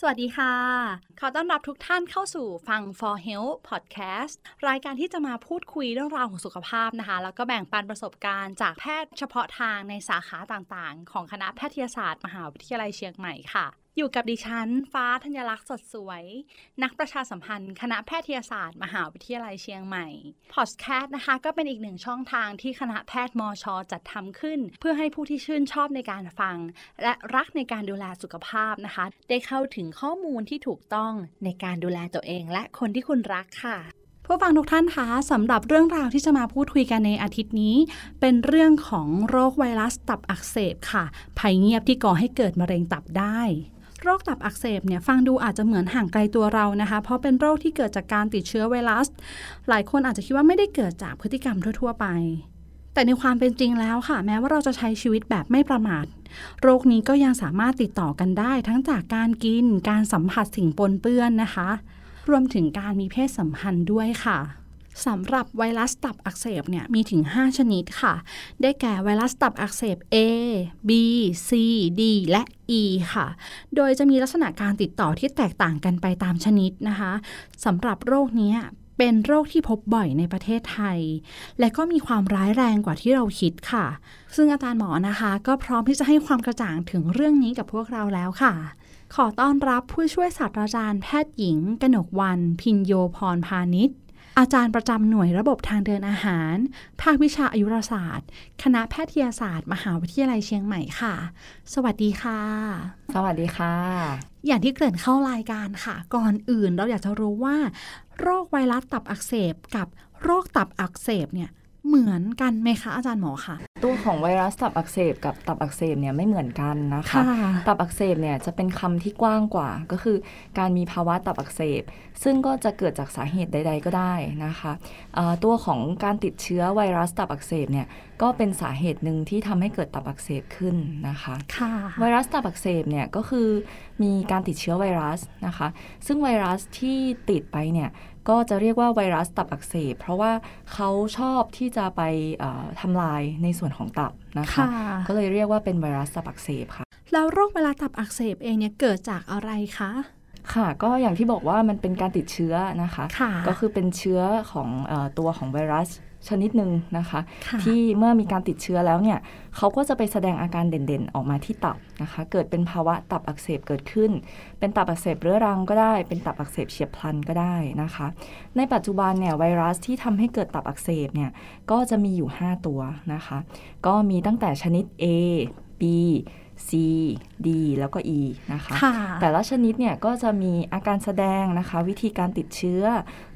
สวัสดีค่ะ อต้อนรับทุกท่านเข้าสู่ฟัง For Health Podcast รายการที่จะมาพูดคุยเรื่องราวของสุขภาพนะคะ แล้วก็แบ่งปันประสบการณ์จากแพทย์เฉพาะทางในสาขาต่างๆ ของคณะแพทยศาสตร์ มหาวิทยาลัยเชียงใหม่ค่ะ อยู่กับดิฉัน ฟ้าธัญลักษณ์สดสวย นักประชาสัมพันธ์ คณะแพทยศาสตร์ มหาวิทยาลัยเชียงใหม่พอดแคสต์นะคะ ก็เป็นอีกหนึ่งช่องทางที่คณะแพทย์มอชอจัดทำขึ้น เพื่อให้ผู้ที่ชื่นชอบในการฟัง และรักในการดูแลสุขภาพนะคะ ได้เข้าถึงข้อมูลที่ถูกต้องในการดูแลตัวเองและคนที่คุณรักค่ะผู้ฟังทุกท่านคะสำหรับเรื่องราวที่จะมาพูดคุยกันในอาทิตย์นี้ เป็นเรื่องของโรคไวรัสตับอักเสบค่ะ ภัยเงียบที่ก่อให้เกิดมะเร็งตับได้โรคตับอักเสบเนี่ยฟังดูอาจจะเหมือนห่างไกลตัวเรานะคะ เพราะเป็นโรคที่เกิดจากการติดเชื้อไวรัส หลายคนอาจจะคิดว่าไม่ได้เกิดจากพฤติกรรมทั่ว ๆ ไป แต่ในความเป็นจริงแล้วค่ะ แม้ว่าเราจะใช้ชีวิตแบบไม่ประมาท โรคนี้ก็ยังสามารถติดต่อกันได้ ทั้งจากการกิน การสัมผัสสิ่งปนเปื้อนนะคะ รวมถึงการมีเพศสัมพันธ์ด้วยค่ะสำหรับไวรัสตับอักเสบเนี่ยมีถึง 5 ชนิดค่ะ ได้แก่ไวรัสตับอักเสบ A B C D และ E ค่ะ โดยจะมีลักษณะการติดต่อที่แตกต่างกันไปตามชนิดนะคะสำหรับโรคนี้ เป็นโรคที่พบบ่อยในประเทศไทย และก็มีความร้ายแรงกว่าที่เราคิดค่ะ ซึ่งอาจารย์หมอนะคะ ก็พร้อมที่จะให้ความกระจ่างถึงเรื่องนี้กับพวกเราแล้วค่ะ ขอต้อนรับผู้ช่วยศาสตราจารย์แพทย์หญิง กนกวัน พินโยพรพาณิชย์อาจารย์ประจำหน่วยระบบทางเดินอาหาร ภาควิชาอายุรศาสตร์ คณะแพทยศาสตร์ มหาวิทยาลัยเชียงใหม่ค่ะ สวัสดีค่ะ สวัสดีค่ะ อย่างที่เกริ่นเข้ารายการค่ะ ก่อนอื่นเราอยากจะรู้ว่า โรคไวรัสตับอักเสบกับโรคตับอักเสบเนี่ย เหมือนกันไหมคะอาจารย์หมอคะตัวของไวรัสตับอักเสบกับตับอักเสบเนี่ยไม่เหมือนกันนะคะ ตับอักเสบเนี่ยจะเป็นคำที่กว้างกว่า ก็คือการมีภาวะตับอักเสบ ซึ่งก็จะเกิดจากสาเหตุใด ๆ ก็ได้นะคะตัวของการติดเชื้อไวรัสตับอักเสบเนี่ยก็เป็นสาเหตุหนึ่งที่ทำให้เกิดตับอักเสบขึ้นนะคะไวรัสตับอักเสบเนี่ยก็คือมีการติดเชื้อไวรัสนะคะ ซึ่งไวรัสที่ติดไปเนี่ย ก็จะเรียกว่าไวรัสตับอักเสบ เพราะว่าเขาชอบที่จะไปทำลายในส่วนของตับนะคะ ก็เลยเรียกว่าเป็นไวรัสตับอักเสบค่ะ แล้วโรคไวรัสตับอักเสบเองเนี่ยเกิดจากอะไรคะค่ะก็อย่างที่บอกว่ามันเป็นการติดเชื้อนะคะคะก็คือเป็นเชื้อของอตัวของไวรัส ชนิดหนึ่งนะคะคะที่เมื่อมีการติดเชื้อแล้วเนี่ยเขาก็จะไปแสดงอาการเด่นๆ ออกมาที่ตับนะคะ เกิดเป็นภาวะตับอักเสบเกิดขึ้น เป็นตับอักเสบเรื้อรังก็ได้ เป็นตับอักเสบเฉียบพลันก็ได้นะคะ ในปัจจุบันเนี่ยไวรัสที่ทำให้เกิดตับอักเสบเนี่ยก็จะมีอยู่ 5 ตัวนะคะ ก็มีตั้งแต่ชนิด A B C D แล้วก็ E นะคะคะ แต่ละชนิดเนี่ยก็จะมีอาการแสดงนะคะ วิธีการติดเชื้อ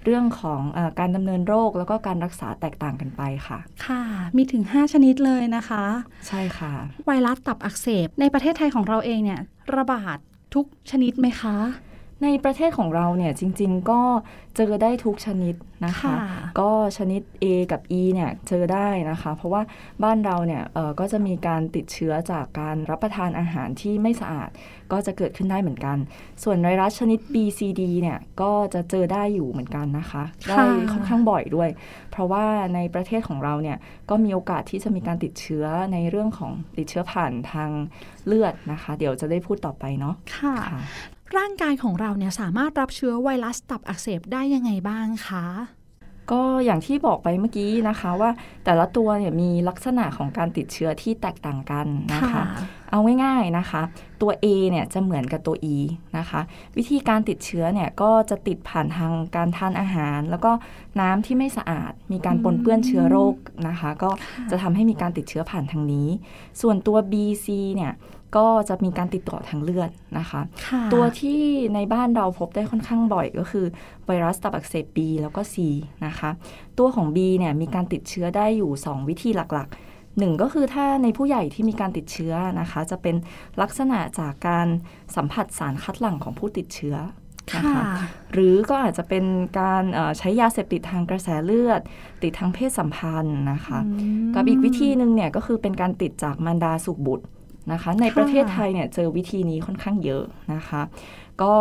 เรื่องของอการดำเนินโรคแล้วก็การรักษาแตกต่างกันไปค่ะ ค่ะ มีถึง 5 ชนิดเลยนะคะ ใช่ค่ะ ไวรัสตับอักเสบในประเทศไทยของเราเองเนี่ยระบาดทุกชนิดไหมคะ ในประเทศของเราเนี่ยจริง ๆ ก็เจอได้ทุกชนิดนะคะ ก็ชนิด A กับ E เนี่ยเจอได้นะคะ เพราะว่าบ้านเราเนี่ยก็จะมีการติดเชื้อจากการรับประทานอาหารที่ไม่สะอาด ก็จะเกิดขึ้นได้เหมือนกัน ส่วนไวรัสชนิด B C D เนี่ยก็จะเจอได้อยู่เหมือนกันนะคะได้ค่อนข้างบ่อยด้วย เพราะว่าในประเทศของเราเนี่ยก็มีโอกาสที่จะมีการติดเชื้อในเรื่องของติดเชื้อผ่านทางเลือดนะคะ เดี๋ยวจะได้พูดต่อไปเนาะค่ะ ร่างกายของเราเนี่ยสามารถรับเชื้อไวรัสตับอักเสบได้ยังไงบ้างคะก็อย่างที่บอกไปเมื่อกี้นะคะว่าแต่ละตัวเนี่ยมีลักษณะของการติดเชื้อที่แตกต่างกันนะคะเอาง่ายๆนะคะ ตัว A เนี่ยจะเหมือนกับตัว E นะคะ วิธีการติดเชื้อเนี่ยก็จะติดผ่านทางการทานอาหาร แล้วก็น้ำที่ไม่สะอาด มีการปนเปื้อนเชื้อโรคนะคะ ก็จะทำให้มีการติดเชื้อผ่านทางนี้ ส่วนตัว B C เนี่ยก็จะมีการติดต่อทางเลือดนะคะ ตัวที่ในบ้านเราพบได้ค่อนข้างบ่อยก็คือไวรัสตับอักเสบ B แล้วก็ C นะคะ ตัวของ B เนี่ยมีการติดเชื้อได้อยู่ 2 วิธีหลักๆ หนึ่งก็คือถ้าในผู้ใหญ่ที่มีการติดเชื้อนะคะ จะเป็นลักษณะจากการสัมผัสสารคัดหลั่งของผู้ติดเชื้อนะคะหรือก็อาจจะเป็นการใช้ยาเสพติดทางกระแสเลือด ติดทางเพศสัมพันธ์นะคะกับอีกวิธีหนึ่งเนี่ยก็คือเป็นการติดจากมารดาสุบุตรนะคะ ในประเทศไทยเนี่ยเจอวิธีนี้ค่อนข้างเยอะนะคะ ก็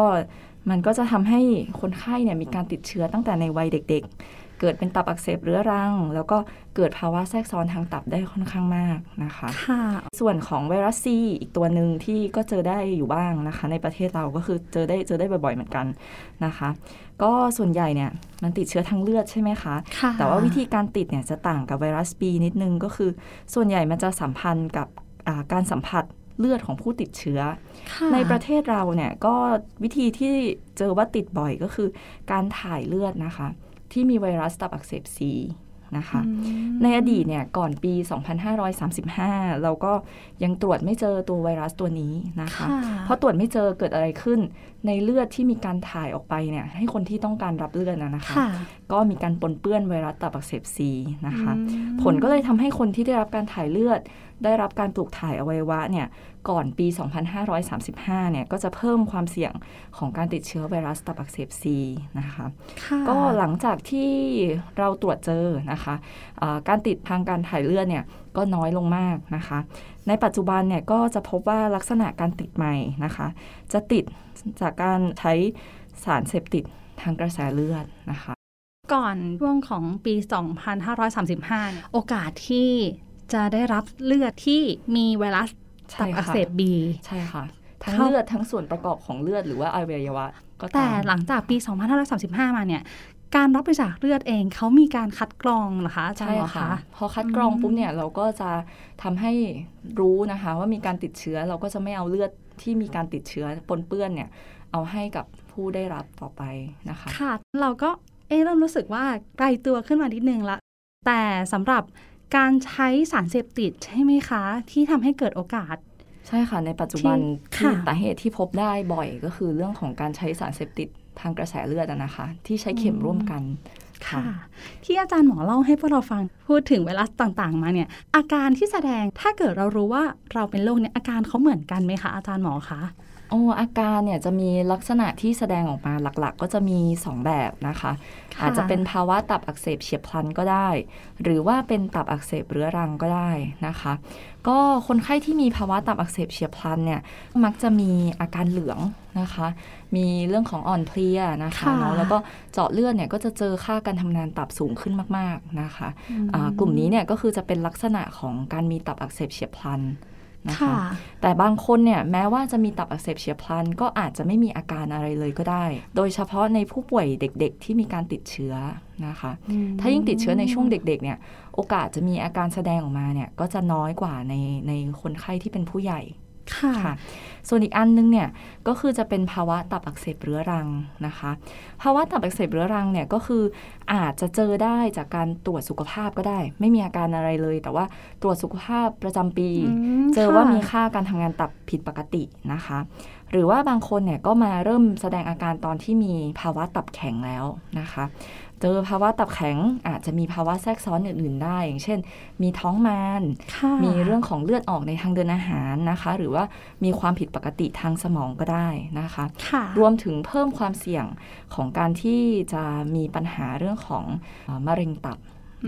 มันก็จะทำให้คนไข้เนี่ยมีการติดเชื้อตั้งแต่ในวัยเด็ก เกิดเป็นตับอักเสบเรื้อรัง แล้วก็เกิดภาวะแทรกซ้อนทางตับได้ค่อนข้างมากนะคะค่ะส่วนของไวรัสซีอีกตัวหนึ่งที่ก็เจอได้อยู่บ้างนะคะ ในประเทศเราก็คือเจอได้เจอได้บ่อยๆเหมือนกันนะคะ ก็ส่วนใหญ่เนี่ยมันติดเชื้อทางเลือดใช่ไหมคะคะแต่ว่าวิธีการติดเนี่ยจะต่างกับไวรัสบีนิดนึงก็คือ ส่วนใหญ่มันจะสัมพันธ์กับการสัมผัสเลือดของผู้ติดเชื้อ ในประเทศเราเนี่ยก็วิธีที่เจอว่าติดบ่อยก็คือการถ่ายเลือดนะคะ ที่มีไวรัสตับอักเสบซีนะคะในอดีตเนี่ยก่อนปี 2535 เราก็ยังตรวจไม่เจอตัวไวรัสตัวนี้นะคะ เพราะตรวจไม่เจอเกิดอะไรขึ้น ในเลือดที่มีการถ่ายออกไปเนี่ยให้คนที่ต้องการรับเลือดนะคะ ก็มีการปนเปื้อนไวรัสตับอักเสบซีนะคะ ผลก็เลยทำให้คนที่ได้รับการถ่ายเลือด ได้รับการปลูกถ่ายอวัยวะเนี่ยก่อนปี 2535 เนี่ยก็จะเพิ่มความเสี่ยงของการติดเชื้อไวรัสตับอักเสบซีนะคะก็หลังจากที่เราตรวจเจอนะคะะการติดทางการถ่ายเลือดเนี่ยก็น้อยลงมากนะคะ ในปัจจุบันเนี่ยก็จะพบว่าลักษณะการติดใหม่นะคะ จะติดจากการใช้สารเสพติดทางกระแสเลือดนะคะก่อนช่วงของปี 2535 โอกาสที่จะได้รับเลือดที่มีไวรัส ตับอักเสบบีใช่ค่ะ ทั้งเลือดทั้งส่วนประกอบของเลือดหรือว่าอวัยวะก็แต่หลังจากปี 2535 มาเนี่ยการรับบริจาคเลือดเองเขามีการคัดกรองเหรอคะอาจารย์คะพอคัดกรองปุ๊บเนี่ยเราก็จะทำให้รู้นะคะ ว่ามีการติดเชื้อเราก็จะไม่เอาเลือดที่มีการติดเชื้อปนเปื้อนเนี่ย เอาให้กับผู้ได้รับต่อไปนะคะค่ะเราก็เออเริ่มรู้สึกว่าไกลตัวขึ้นมานิดนึงละแต่สำหรับ การใช้สารเสพติดใช่ไหมคะ ที่ทำให้เกิดโอกาส ใช่ค่ะในปัจจุบันที่สาเหตุที่พบได้บ่อยก็คือเรื่องของการใช้สารเสพติดทางกระแสเลือดนะคะ ที่ใช้เข็มร่วมกันค่ะ ที่อาจารย์หมอเล่าให้พวกเราฟังพูดถึงไวรัสต่างๆ มาเนี่ย อาการที่แสดงถ้าเกิดเรารู้ว่าเราเป็นโรคเนี่ยอาการเขาเหมือนกันไหมคะอาจารย์หมอคะ โอ้อาการเนี่ยจะมีลักษณะที่แสดงออกมาหลักๆ ก็จะมี 2 แบบนะคะ อาจจะเป็นภาวะตับอักเสบเฉียบพลันก็ได้ หรือว่าเป็นตับอักเสบเรื้อรังก็ได้นะคะ ก็คนไข้ที่มีภาวะตับอักเสบเฉียบพลันเนี่ยมักจะมีอาการเหลืองนะคะ มีเรื่องของอ่อนเพลียนะคะเนาะแล้วก็เจาะเลือดเนี่ยก็จะเจอค่าการทำงานตับสูงขึ้นมาก ๆนะคะะกลุ่มนี้เนี่ยก็คือจะเป็นลักษณะของการมีตับอักเสบเฉียบพลัน นะคะแต่บางคนเนี่ยแม้ว่าจะมีตับอักเสบเฉียบพลัน ก็อาจจะไม่มีอาการอะไรเลยก็ได้ โดยเฉพาะในผู้ป่วยเด็กๆ ที่มีการติดเชื้อนะคะ ถ้ายิ่งติดเชื้อในช่วงเด็กๆเนี่ยโอกาสจะมีอาการแสดงออกมาเนี่ยก็จะน้อยกว่าในในคนไข้ที่เป็นผู้ใหญ่ ค่ะ ส่วนอีกอันนึงเนี่ยก็คือจะเป็นภาวะตับอักเสบเรื้อรังนะคะ ภาวะตับอักเสบเรื้อรังเนี่ยก็คืออาจจะเจอได้จากการตรวจสุขภาพก็ได้ ไม่มีอาการอะไรเลย แต่ว่าตรวจสุขภาพประจำปี เจอว่ามีค่าการทำงานตับผิดปกตินะคะ หรือว่าบางคนเนี่ยก็มาเริ่มแสดงอาการตอนที่มีภาวะตับแข็งแล้วนะคะ เจอภาวะตับแข็งอาจจะมีภาวะแทรกซ้อนอื่นๆได้ อย่างเช่น มีท้องมานมีเรื่องของเลือดออกในทางเดินอาหารนะคะ หรือว่ามีความผิดปกติทางสมองก็ได้นะคะคะรวมถึงเพิ่มความเสี่ยงของการที่จะมีปัญหาเรื่องของมะเร็งตับ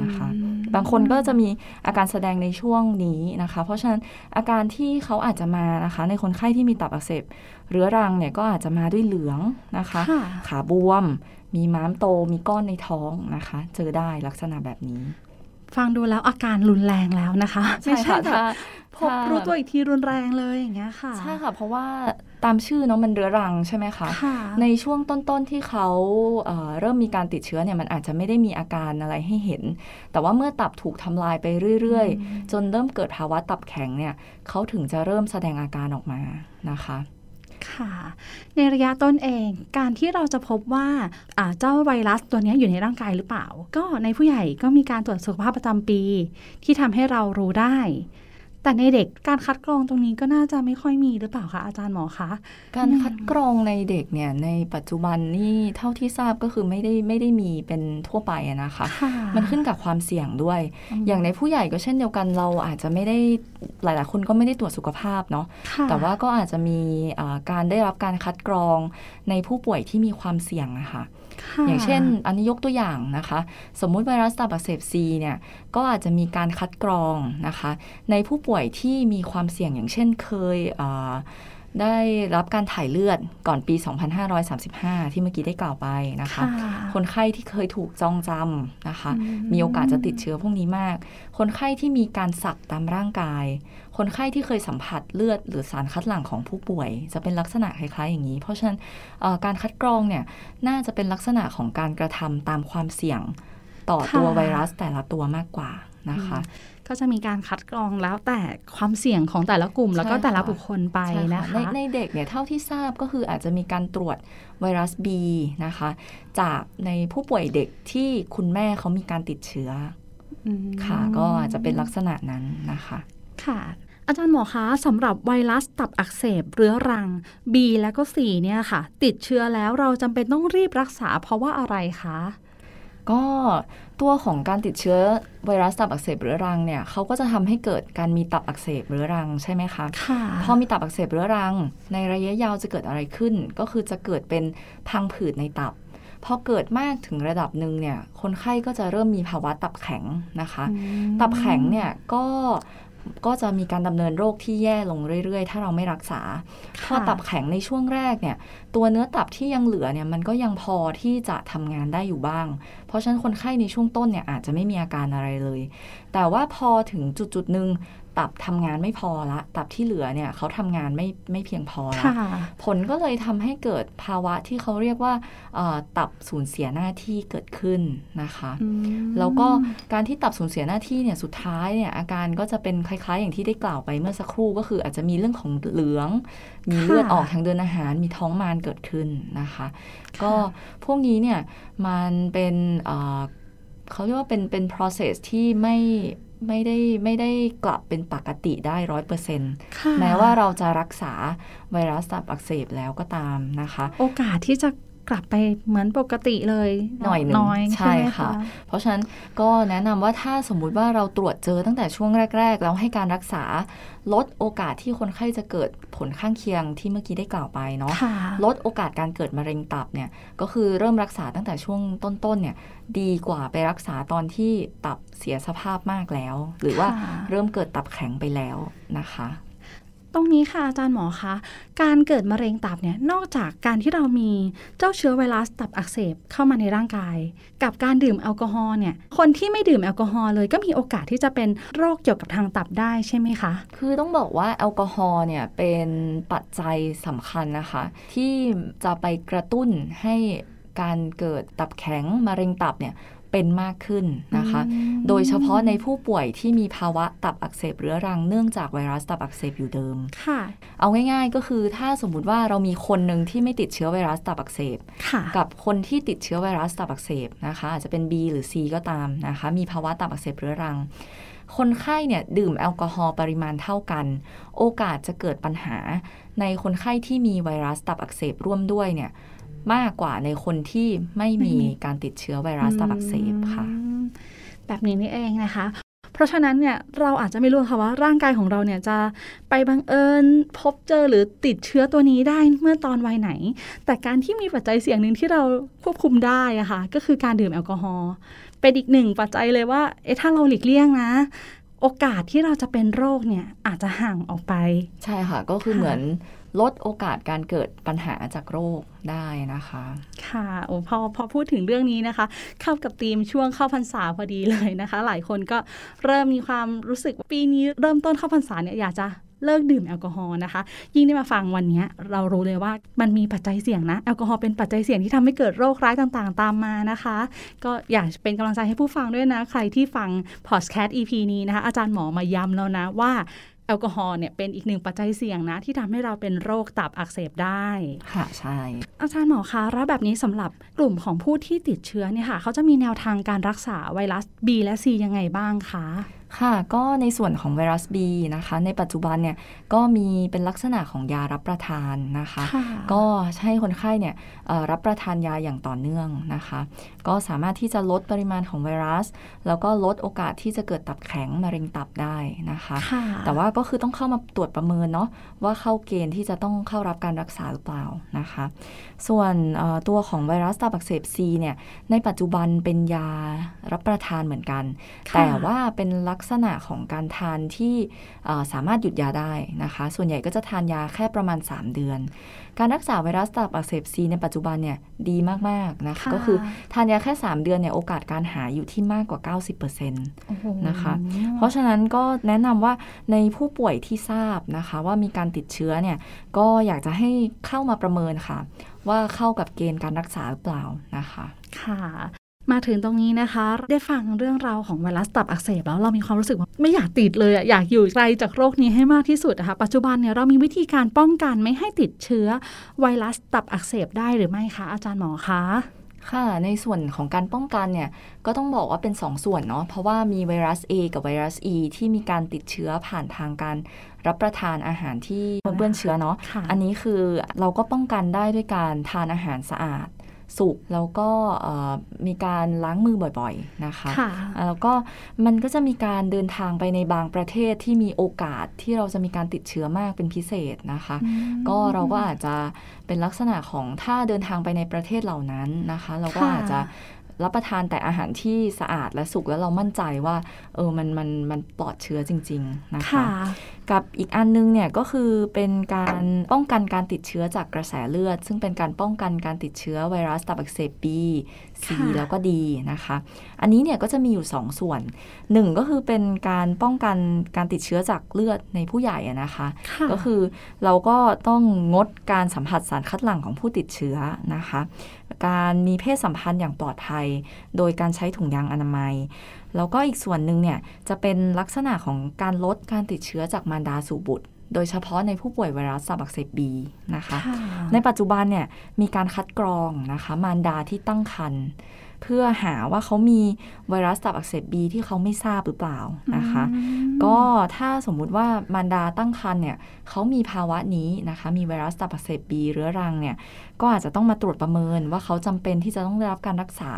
นะคะบางคนก็จะมีอาการแสดงในช่วงนี้นะคะ เพราะฉะนั้นอาการที่เขาอาจจะมานะคะ ในคนไข้ที่มีตับอักเสบเรื้อรังเนี่ยก็อาจจะมาด้วยเหลืองนะคะ ขาบวม มีม้ามโตมีก้อนในท้องนะคะ เจอได้ลักษณะแบบนี้ ฟังดูแล้วอาการรุนแรงแล้วนะคะใช่ค่ะถ้าพบรู้ตัวอีกทีรุนแรงเลยอย่างเงี้ยค่ะใช่ค่ะ เพราะว่าตามชื่อเนาะมันเรื้อรังใช่ไหมคะในช่วงต้นๆที่เขาเเริ่มมีการติดเชื้อเนี่ยมันอาจจะไม่ได้มีอาการอะไรให้เห็น แต่ว่าเมื่อตับถูกทำลายไปเรื่อยๆ จนเริ่มเกิดภาวะตับแข็งเนี่ยเขาถึงจะเริ่มแสดงอาการออกมานะคะ ค่ะ ในระยะต้นเอง การที่เราจะพบว่าเจ้าไวรัสตัวนี้อยู่ในร่างกายหรือเปล่า ก็ในผู้ใหญ่ก็มีการตรวจสุขภาพประจำปี ที่ทำให้เรารู้ได้ แต่ในเด็กการคัดกรองตรงนี้ก็น่าจะไม่ค่อยมีหรือเปล่าคะอาจารย์หมอคะการคัดกรองในเด็กเนี่ยในปัจจุบันนี่เท่าที่ทราบก็คือไม่ได้ไม่ได้มีเป็นทั่วไปนะคะ มันขึ้นกับความเสี่ยงด้วย อย่างในผู้ใหญ่ก็เช่นเดียวกันเราอาจจะไม่ได้หลาย ๆ คนก็ไม่ได้ตรวจสุขภาพเนาะแต่ว่าก็อาจจะมีการได้รับการคัดกรองในผู้ป่วยที่มีความเสี่ยงนะคะ อย่างเช่น อันนี้ยกตัวอย่างนะคะ สมมุติไวรัสตับอักเสบซีเนี่ยก็อาจจะมีการคัดกรองนะคะ ในผู้ป่วยที่มีความเสี่ยงอย่างเช่นเคย ได้รับการถ่ายเลือดก่อนปี 2535 ที่เมื่อกี้ได้กล่าวไปนะคะ คนไข้ที่เคยถูกจองจำนะคะ มีโอกาสจะติดเชื้อพวกนี้มาก คนไข้ที่มีการสักตามร่างกาย คนไข้ที่เคยสัมผัสเลือด หรือสารคัดหลั่งของผู้ป่วย จะเป็นลักษณะคล้ายๆอย่างนี้ เพราะฉะนั้นการคัดกรองเนี่ยน่าจะเป็นลักษณะของการกระทำตามความเสี่ยงต่อตัวไวรัสแต่ละตัวมากกว่า นะคะ ก็จะมีการคัดกรองแล้วแต่ความเสี่ยงของแต่ละกลุ่ม แล้วก็แต่ละบุคคลไปนะคะในในเด็กเนี่ยเท่าที่ทราบก็คืออาจจะมีการตรวจไวรัส B นะคะ จากในผู้ป่วยเด็กที่คุณแม่เขามีการติดเชื้อค่ะ ก็อาจจะเป็นลักษณะนั้นนะคะ ค่ะอาจารย์หมอคะสำหรับไวรัสตับอักเสบเรื้อรัง B และก็ C เนี่ยค่ะ ติดเชื้อแล้วเราจำเป็นต้องรีบรักษาเพราะว่าอะไรคะ ก็ ตัวของการติดเชื้อไวรัสตับอักเสบเรื้อรังเนี่ยเขาก็จะทำให้เกิดการมีตับอักเสบเรื้อรังใช่ไหมคะค่ะพอมีตับอักเสบเรื้อรัง ในระยะยาวจะเกิดอะไรขึ้น ก็คือจะเกิดเป็นพังผืดในตับพอเกิดมากถึงระดับหนึ่งเนี่ยคนไข้ก็จะเริ่มมีภาวะตับแข็งนะคะ ตับแข็งเนี่ยก็ ก็จะมีการดำเนินโรคที่แย่ลงเรื่อยๆ ถ้าเราไม่รักษาพอตับแข็งในช่วงแรกเนี่ย ตัวเนื้อตับที่ยังเหลือเนี่ยมันก็ยังพอที่จะทำงานได้อยู่บ้าง เพราะฉะนั้นคนไข้ในช่วงต้นเนี่ยอาจจะไม่มีอาการอะไรเลย แต่ว่าพอถึงจุดๆหนึ่ง ตับทำงานไม่พอละ ตับที่เหลือเนี่ยเขาทำงานไม่ไม่เพียงพอละผลก็เลยทำให้เกิดภาวะที่เขาเรียกว่าตับสูญเสียหน้าที่เกิดขึ้นนะคะ แล้วก็การที่ตับสูญเสียหน้าที่เนี่ยสุดท้ายเนี่ยอาการก็จะเป็นคล้ายๆ อย่างที่ได้กล่าวไปเมื่อสักครู่ก็คืออาจจะมีเรื่องของเหลือง มีเลือดออกทางเดินอาหาร มีท้องมารเกิดขึ้นนะคะ ก็พวกนี้เนี่ยมันเป็นเขาเรียกว่าเป็นเป็น process ที่ไม่ ไม่ได้ไม่ได้กลับเป็นปกติได้ร้อยเปอร์เซ็นต์แม้ว่าเราจะรักษาไวรัสตับอักเสบแล้วก็ตามนะคะ โอกาสที่จะ กลับไปเหมือนปกติเลยหน่อยนึงใช่ค่ะ เพราะฉะนั้นก็แนะนำว่าถ้าสมมุติว่าเราตรวจเจอตั้งแต่ช่วงแรก ๆ แล้วให้การรักษาลดโอกาสที่คนไข้จะเกิดผลข้างเคียงที่เมื่อกี้ได้กล่าวไปเนาะลดโอกาสการเกิดมะเร็งตับเนี่ยก็คือเริ่มรักษาตั้งแต่ช่วงต้นๆเนี่ยดีกว่าไปรักษาตอนที่ตับเสียสภาพมากแล้ว หรือว่าเริ่มเกิดตับแข็งไปแล้วนะคะ ตรงนี้ค่ะอาจารย์หมอคะการเกิดมะเร็งตับเนี่ยนอกจากการที่เรามีเจ้าเชื้อไวรัสตับอักเสบเข้ามาในร่างกาย กับการดื่มแอลกอฮอล์เนี่ยคนที่ไม่ดื่มแอลกอฮอล์เลยก็มีโอกาสที่จะเป็นโรคเกี่ยวกับทางตับได้ใช่ไหมคะ คือต้องบอกว่าแอลกอฮอล์เนี่ยเป็นปัจจัยสำคัญนะคะ ที่จะไปกระตุ้นให้การเกิดตับแข็งมะเร็งตับเนี่ย เป็นมากขึ้นนะคะ โดยเฉพาะในผู้ป่วยที่มีภาวะตับอักเสบเรื้อรังเนื่องจากไวรัสตับอักเสบอยู่เดิม ค่ะ เอาง่ายๆก็คือถ้าสมมุติว่าเรามีคนหนึ่งที่ไม่ติดเชื้อไวรัสตับอักเสบ กับคนที่ติดเชื้อไวรัสตับอักเสบนะคะ อาจจะเป็น B หรือ C ก็ตามนะคะ มีภาวะตับอักเสบเรื้อรัง คนไข้เนี่ยดื่มแอลกอฮอล์ปริมาณเท่ากัน โอกาสจะเกิดปัญหาในคนไข้ที่มีไวรัสตับอักเสบร่วมด้วยเนี่ย มากกว่าในคนที่ไม่มีการติดเชื้อไวรัสตับอักเสบค่ะ แบบนี้นี่เองนะคะ เพราะฉะนั้นเนี่ยเราอาจจะไม่รู้ค่ะว่าร่างกายของเราเนี่ยจะไปบังเอิญพบเจอหรือติดเชื้อตัวนี้ได้เมื่อตอนวัยไหน แต่การที่มีปัจจัยเสี่ยงหนึ่งที่เราควบคุมได้อะค่ะก็คือการดื่มแอลกอฮอล์เป็นอีกหนึ่งปัจจัยเลยว่าเอ๊ะถ้าเราหลีกเลี่ยงนะ โอกาสที่เราจะเป็นโรคเนี่ยอาจจะห่างออกไป ใช่ค่ะ ก็คือเหมือนลดโอกาสการเกิดปัญหาจากโรคได้นะคะ ค่ะโอ้พอพอพูดถึงเรื่องนี้นะคะ เข้ากับธีมช่วงเข้าพรรษาพอดีเลยนะคะ หลายคนก็เริ่มมีความรู้สึกปีนี้เริ่มต้นเข้าพรรษาเนี่ยอยากจะ เลิกดื่มแอลกอฮอล์นะคะ ยิ่งได้มาฟังวันนี้เรารู้เลยว่ามันมีปัจจัยเสี่ยงนะ แอลกอฮอล์เป็นปัจจัยเสี่ยงที่ทำให้เกิดโรคร้ายต่างๆ ตามมานะคะ ก็อยากเป็นกำลังใจให้ผู้ฟังด้วยนะ ใครที่ฟังพอดแคสต์ EP นี้นะคะ อาจารย์หมอมาย้ำแล้วนะว่าแอลกอฮอล์เนี่ยเป็นอีกหนึ่งปัจจัยเสี่ยงนะ ที่ทำให้เราเป็นโรคตับอักเสบได้ ค่ะ ใช่ อาจารย์หมอคะแล้วแบบนี้สำหรับกลุ่มของผู้ที่ติดเชื้อเนี่ยค่ะ เขาจะมีแนวทางการรักษาไวรัส B และ C ยังไงบ้างคะ ค่ะ ก็ในส่วนของไวรัส B นะคะ ในปัจจุบันเนี่ยก็มีเป็นลักษณะของยารับประทานนะคะ ก็ให้คนไข้เนี่ยรับประทานยาอย่างต่อเนื่องนะคะ ก็สามารถที่จะลดปริมาณของไวรัส แล้วก็ลดโอกาสที่จะเกิดตับแข็งมะเร็งตับได้นะคะแต่ว่าก็คือต้องเข้ามาตรวจประเมินเนาะว่าเข้าเกณฑ์ที่จะต้องเข้ารับการรักษาหรือเปล่านะคะ ส่วนตัวของไวรัสตับอักเสบซีเนี่ยในปัจจุบันเป็นยารับประทานเหมือนกัน แต่ว่าเป็นลักษณะของการทานที่สามารถหยุดยาได้นะคะ ส่วนใหญ่ก็จะทานยาแค่ประมาณ 3 เดือน การรักษาไวรัสตับอักเสบซีในปัจจุบันเนี่ยดีมากๆนะคะ ก็คือทานยาแค่ 3 เดือนเนี่ยโอกาสการหายอยู่ที่มากกว่า 90%นะคะ เพราะฉะนั้นก็แนะนำว่าในผู้ป่วยที่ทราบนะคะ ว่ามีการติดเชื้อเนี่ยก็อยากจะให้เข้ามาประเมินค่ะ ว่าเข้ากับเกณฑ์การรักษาหรือเปล่านะคะค่ะ มาถึงตรงนี้นะคะ ได้ฟังเรื่องราวของไวรัสตับอักเสบแล้วเรามีความรู้สึกว่าไม่อยากติดเลยอยากอยู่ไกลจากโรคนี้ให้มากที่สุดนะคะปัจจุบันเนี่ยเรามีวิธีการป้องกันไม่ให้ติดเชื้อไวรัสตับอักเสบได้หรือไม่คะอาจารย์หมอคะค่ะ ในส่วนของการป้องกันเนี่ย ก็ต้องบอกว่าเป็น 2สส่วนเนาะ เพราะว่ามีไวรัส A กับไวรัส E ที่มีการติดเชื้อผ่านทางการรับประทานอาหารที่เปื้อนเชื้อเนาะะอันนี้คือเราก็ป้องกันได้ด้วยการทานอาหารสะอาด สุกแล้วก็มีการล้างมือบ่อยๆนะคะคะแล้วก็มันก็จะมีการเดินทางไปในบางประเทศที่มีโอกาสที่เราจะมีการติดเชื้อมากเป็นพิเศษนะคะ ก็เราก็อาจจะเป็นลักษณะของถ้าเดินทางไปในประเทศเหล่านั้นนะคะ เราก็อาจจะ รับประทานแต่อาหารที่สะอาดและสุกแล้วเรามั่นใจว่าเออมันมันมันปลอดเชื้อจริง ๆ นะคะ กับอีกอันนึงเนี่ยก็คือเป็นการป้องกันการติดเชื้อจากกระแสเลือด ซึ่งเป็นการป้องกันการติดเชื้อไวรัสตับอักเสบบีซีแล้วก็ดีนะคะ อันนี้เนี่ยก็จะมีอยู่ 2 ส่วน 1 ก็คือเป็นการป้องกันการติดเชื้อจากเลือดในผู้ใหญ่นะคะ ก็คือเราก็ต้องงดการสัมผัสสารคัดหลั่งของผู้ติดเชื้อนะคะ การมีเพศสัมพันธ์อย่างปลอดภัย โดยการใช้ถุงยางอนามัย แล้วก็อีกส่วนหนึ่งเนี่ยจะเป็นลักษณะของการลดการติดเชื้อจากมารดาสู่บุตร โดยเฉพาะในผู้ป่วยไวรัสตับอักเสบบีนะคะ ในปัจจุบันเนี่ยมีการคัดกรองนะคะมารดาที่ตั้งครรภ์ เพื่อหาว่าเขามีไวรัสตับอักเสบบีที่เขาไม่ทราบหรือเปล่านะคะ ก็ถ้าสมมุติว่ามารดาตั้งครรภ์เนี่ยเขามีภาวะนี้นะคะ มีไวรัสตับอักเสบบีเรื้อรังเนี่ยก็อาจจะต้องมาตรวจประเมินว่าเขาจำเป็นที่จะต้องได้รับการรักษา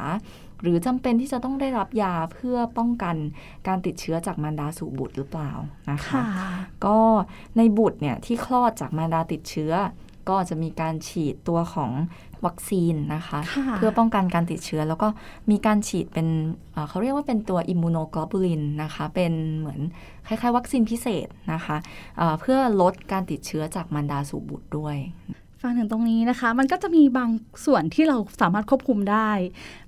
หรือจำเป็นที่จะต้องได้รับยาเพื่อป้องกันการติดเชื้อจากมารดาสู่บุตรหรือเปล่านะคะ ก็ในบุตรเนี่ยที่คลอดจากมารดาติดเชื้อ ก็จะมีการฉีดตัวของวัคซีนนะคะเพื่อป้องกันการติดเชื้อ แล้วก็มีการฉีดเป็นเขาเรียกว่าเป็นตัวอิมมูโนกลบูลินนะคะเป็นเหมือนคล้ายๆ วัคซีนพิเศษนะคะเพื่อลดการติดเชื้อจากมารดาสู่บุตรด้วยฟังถึงตรงนี้นะคะ มันก็จะมีบางส่วนที่เราสามารถควบคุมได้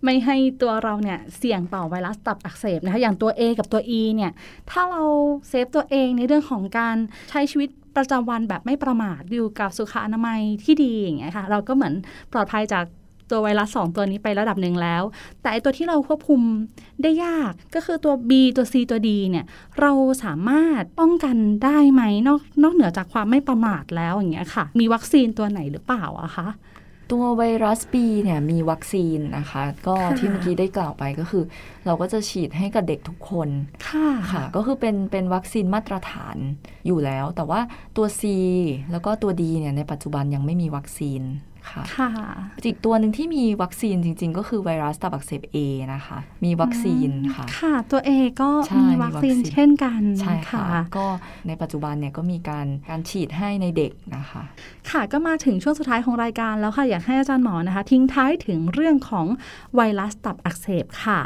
ไม่ให้ตัวเราเนี่ยเสี่ยงต่อไวรัสตับอักเสบนะคะอย่างตัว A กับตัว E เนี่ยถ้าเราเซฟตัวเองในเรื่องของการใช้ชีวิต ประจำวันแบบไม่ประมาทอยู่กับสุขอนามัยที่ดีอย่างเงี้ยค่ะเราก็เหมือนปลอดภัยจากตัวไวรัสสองตัวนี้ไประดับหนึ่งแล้ว แต่ตัวที่เราควบคุมได้ยากก็คือตัว B ตัว C ตัว D เนี่ยเราสามารถป้องกันได้ไหมนอกนอกเหนือจากความไม่ประมาทแล้วอย่างเงี้ยค่ะ มีวัคซีนตัวไหนหรือเปล่าอะคะ ตัวไวรัสบีเนี่ยมีวัคซีนนะคะ ก็ที่เมื่อกี้ได้กล่าวไปก็คือ เราก็จะฉีดให้กับเด็กทุกคนค่ะค่ะก็คือเป็นเป็นวัคซีนมาตรฐานอยู่แล้ว แต่ว่าตัว C แล้วก็ตัว D เนี่ยในปัจจุบันยังไม่มีวัคซีน ค่ะค่ะอีกตัวหนึ่งที่มีวัคซีนจริง ๆ ก็คือไวรัสตับอักเสบเอนะคะ มีวัคซีนค่ะ ค่ะตัวเอก็มีวัคซีนเช่นกันใช่ค่ะ ก็ในปัจจุบันเนี่ยก็มีการการฉีดให้ในเด็กนะคะ ค่ะก็มาถึงช่วงสุดท้ายของรายการแล้วค่ะอยากให้อาจารย์หมอนะคะ ทิ้งท้ายถึงเรื่องของไวรัสตับอักเสบค่ะ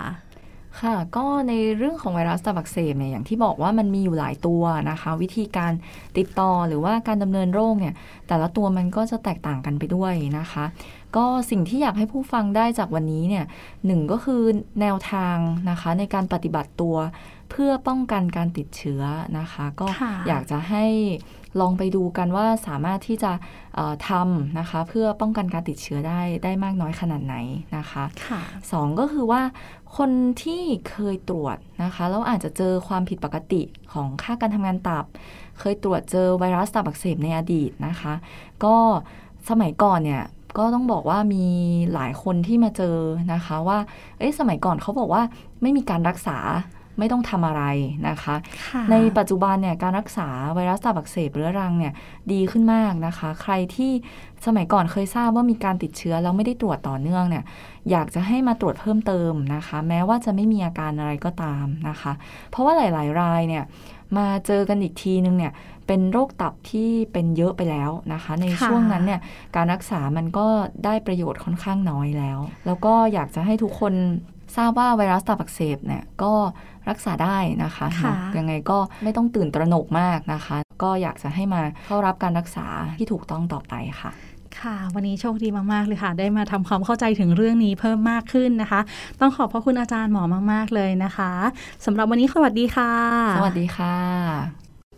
ค่ะ ก็ในเรื่องของไวรัสตับอักเสบเนี่ยอย่างที่บอกว่ามันมีอยู่หลายตัวนะคะ วิธีการติดต่อหรือว่าการดำเนินโรคเนี่ย แต่ละตัวมันก็จะแตกต่างกันไปด้วยนะคะ ก็สิ่งที่อยากให้ผู้ฟังได้จากวันนี้เนี่ยหนึ่งก็คือแนวทางนะคะในการปฏิบัติตัว เพื่อป้องกันการติดเชื้อนะคะ ก็อยากจะให้ลองไปดูกันว่าสามารถที่จะทำนะคะ เพื่อป้องกันการติดเชื้อได้ได้มากน้อยขนาดไหนนะคะคะสองก็คือว่าคนที่เคยตรวจนะคะแล้วอาจจะเจอความผิดปกติของค่าการทำงานตับ เคยตรวจเจอไวรัสตับอักเสบในอดีตนะคะ ก็สมัยก่อนเนี่ยก็ต้องบอกว่ามีหลายคนที่มาเจอนะคะว่า เอ๊ะสมัยก่อนเขาบอกว่าไม่มีการรักษา ไม่ต้องทำอะไรนะคะในปัจจุบันเนี่ยการรักษาไวรัสตับอักเสบเรื้อรังเนี่ยดีขึ้นมากนะคะ ใครที่สมัยก่อนเคยทราบว่ามีการติดเชื้อแล้วไม่ได้ตรวจต่อเนื่องเนี่ยอยากจะให้มาตรวจเพิ่มเติมนะคะ แม้ว่าจะไม่มีอาการอะไรก็ตามนะคะ เพราะว่าหลาย ๆ รายเนี่ยมาเจอกันอีกทีนึงเนี่ยเป็นโรคตับที่เป็นเยอะไปแล้วนะคะ ในช่วงนั้นเนี่ยการรักษามันก็ได้ประโยชน์ค่อนข้างน้อยแล้ว แล้วก็อยากจะให้ทุกคน ทราบว่าไวรัสตับอักเสบเนี่ยก็รักษาได้นะคะคะยังไงก็ไม่ต้องตื่นตระหนกมากนะคะ ก็อยากจะให้มาเข้ารับการรักษาที่ถูกต้องต่อไปค่ะค่ะ วันนี้โชคดีมาก ๆ เลยค่ะ ได้มาทำความเข้าใจถึงเรื่องนี้เพิ่มมากขึ้นนะคะ ต้องขอบพระคุณอาจารย์หมอมาก ๆ เลยนะคะสำหรับวันนี้สวัสดีค่ะ สวัสดีค่ะ